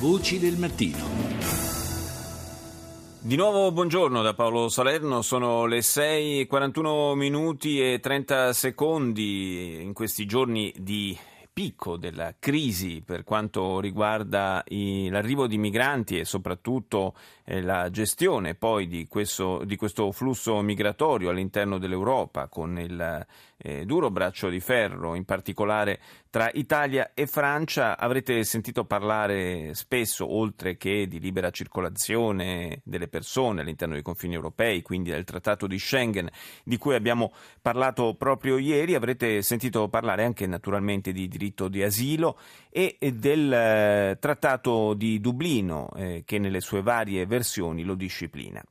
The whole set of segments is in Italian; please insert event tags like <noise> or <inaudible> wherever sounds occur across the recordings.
Voci del mattino. Di nuovo buongiorno da Paolo Salerno, sono le 6.41 minuti e 30 secondi in questi giorni di picco della crisi per quanto riguarda i, l'arrivo di migranti e soprattutto eh, la gestione poi di questo, di questo, flusso migratorio all'interno dell'Europa con il eh, duro braccio di ferro, in particolare tra Italia e Francia. Avrete sentito parlare spesso, oltre che di libera circolazione delle persone all'interno dei confini europei, quindi del Trattato di Schengen, di cui abbiamo parlato proprio ieri, avrete sentito parlare anche naturalmente di diritto di asilo e del eh, Trattato di Dublino, eh, che nelle sue varie versioni lo disciplina.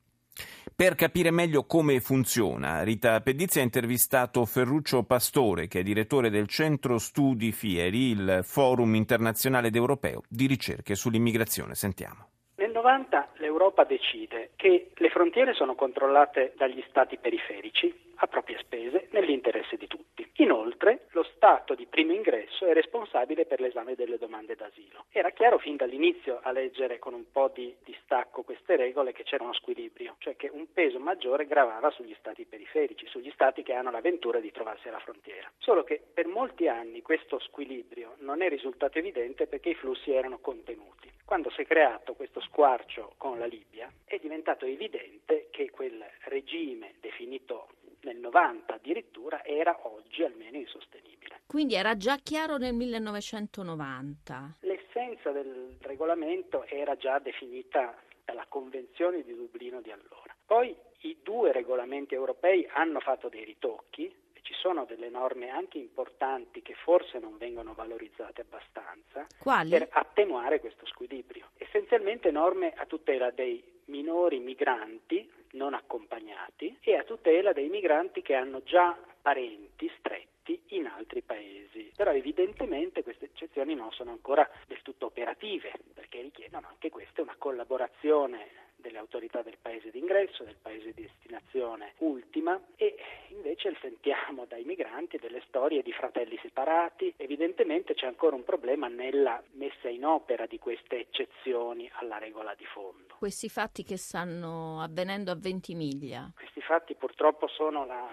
Per capire meglio come funziona, Rita Pedizzi ha intervistato Ferruccio Pastore, che è direttore del Centro Studi Fieri, il Forum internazionale ed europeo di ricerche sull'immigrazione. Sentiamo. Nel 90 l'Europa decide che le frontiere sono controllate dagli stati periferici a proprie spese nell'interesse di tutti. Inoltre, lo Stato di primo ingresso è responsabile per l'esame delle domande d'asilo. Era chiaro fin dall'inizio, a leggere con un po' di distacco queste regole, che c'era uno squilibrio, cioè che un peso maggiore gravava sugli Stati periferici, sugli Stati che hanno l'avventura di trovarsi alla frontiera. Solo che per molti anni questo squilibrio non è risultato evidente perché i flussi erano contenuti. Quando si è creato questo squarcio con la Libia, è diventato evidente che quel regime definito nel 90 addirittura era oggi almeno insostenibile. Quindi era già chiaro nel 1990. L'essenza del regolamento era già definita dalla Convenzione di Dublino di allora. Poi i due regolamenti europei hanno fatto dei ritocchi e ci sono delle norme anche importanti che forse non vengono valorizzate abbastanza Quali? per attenuare questo squilibrio. Essenzialmente norme a tutela dei minori migranti non accompagnati e a tutela dei migranti che hanno già parenti stretti in altri paesi. Però evidentemente queste eccezioni non sono ancora del tutto operative perché richiedono anche queste una collaborazione delle autorità del paese d'ingresso, del paese di destinazione ultima e invece sentiamo dai migranti delle storie di fratelli separati. Evidentemente c'è ancora un problema nella messa in opera di queste eccezioni alla regola di fondo. Questi fatti che stanno avvenendo a Ventimiglia. Questi fatti purtroppo sono la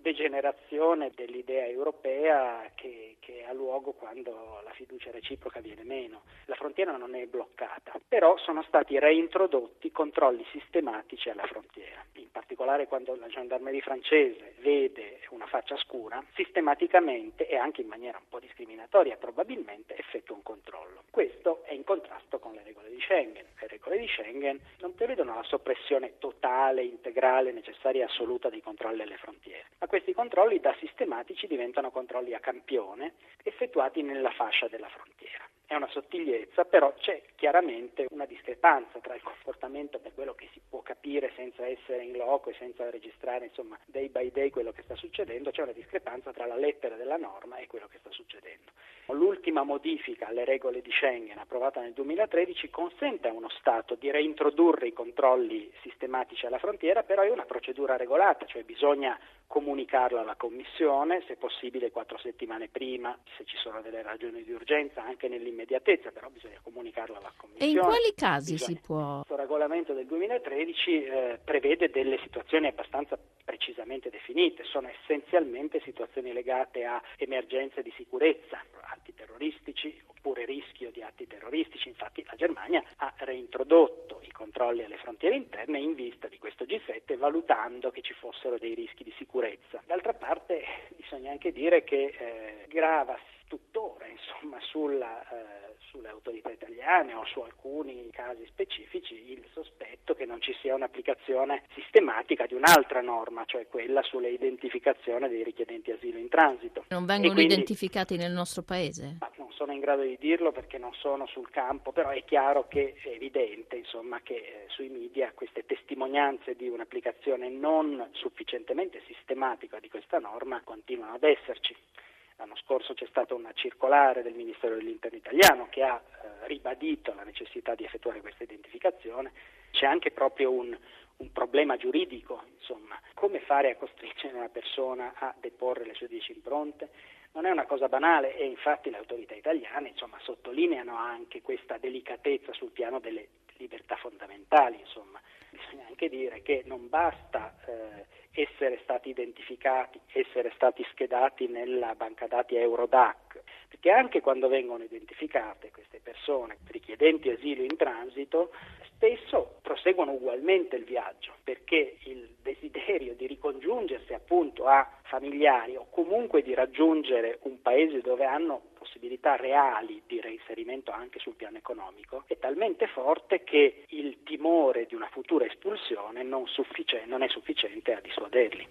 degenerazione dell'idea europea che, che, ha luogo quando la fiducia reciproca viene meno. La frontiera non è bloccata, però sono stati reintrodotti controlli sistematici alla frontiera. In particolare quando la gendarmerie francese vede una faccia scura, sistematicamente e anche in maniera un po' discriminatoria probabilmente effettua un controllo. Questo è in contrasto con le regole di Schengen. Le regole di Schengen non prevedono la soppressione totale, integrale, necessaria e assoluta dei controlli alle frontiere, ma questi controlli da sistematici diventano controlli a campione effettuati nella fascia della frontiera. È una sottigliezza, però c'è chiaramente una discrepanza tra il comportamento per quello che si può capire senza essere in loco e senza registrare insomma day by day quello che sta succedendo, c'è una discrepanza tra la lettera della norma e quello che sta succedendo. L'ultima modifica alle regole di Schengen approvata nel 2013 consente a uno Stato di reintrodurre i controlli sistematici alla frontiera, però è una procedura regolata, cioè bisogna comunicarlo alla Commissione, se possibile quattro settimane prima, se ci sono delle ragioni di urgenza, anche nell'immediatezza, però bisogna comunicarlo alla Commissione. E in quali casi bisogna... si può? Questo regolamento del 2013 eh, prevede delle situazioni abbastanza precisamente definite, sono essenzialmente situazioni legate a emergenze di sicurezza, atti terroristici oppure rischio di atti terroristici, infatti la Germania ha reintrodotto controlli alle frontiere interne in vista di questo G7 valutando che ci fossero dei rischi di sicurezza. D'altra parte <laughs> bisogna anche dire che eh, grava tuttora insomma, sulla, eh, sulle autorità italiane o su alcuni casi specifici il sospetto che non ci sia un'applicazione sistematica di un'altra norma, cioè quella sulla identificazione dei richiedenti asilo in transito. Non vengono quindi, identificati nel nostro paese? non sono in grado di dirlo perché non sono sul campo, però è chiaro che è evidente insomma, che eh, sui media queste testimonianze di un'applicazione non sufficientemente sistematica di questa norma continuano ad esserci. L'anno scorso c'è stata una circolare del Ministero dell'Interno italiano che ha eh, ribadito la necessità di effettuare questa identificazione. C'è anche proprio un, un problema giuridico, insomma, come fare a costringere una persona a deporre le sue dieci impronte? Non è una cosa banale e infatti le autorità italiane insomma, sottolineano anche questa delicatezza sul piano delle libertà fondamentali. Insomma. Bisogna anche dire che non basta eh, essere stati identificati, essere stati schedati nella banca dati Eurodac, perché anche quando vengono identificate queste persone richiedenti asilo in transito, spesso proseguono ugualmente il viaggio, perché il desiderio di ricongiungersi appunto a familiari o comunque di raggiungere un paese dove hanno possibilità reali di reinserimento anche sul piano economico è talmente forte che il timore di una futura espulsione non, non è sufficiente a dissuaderli.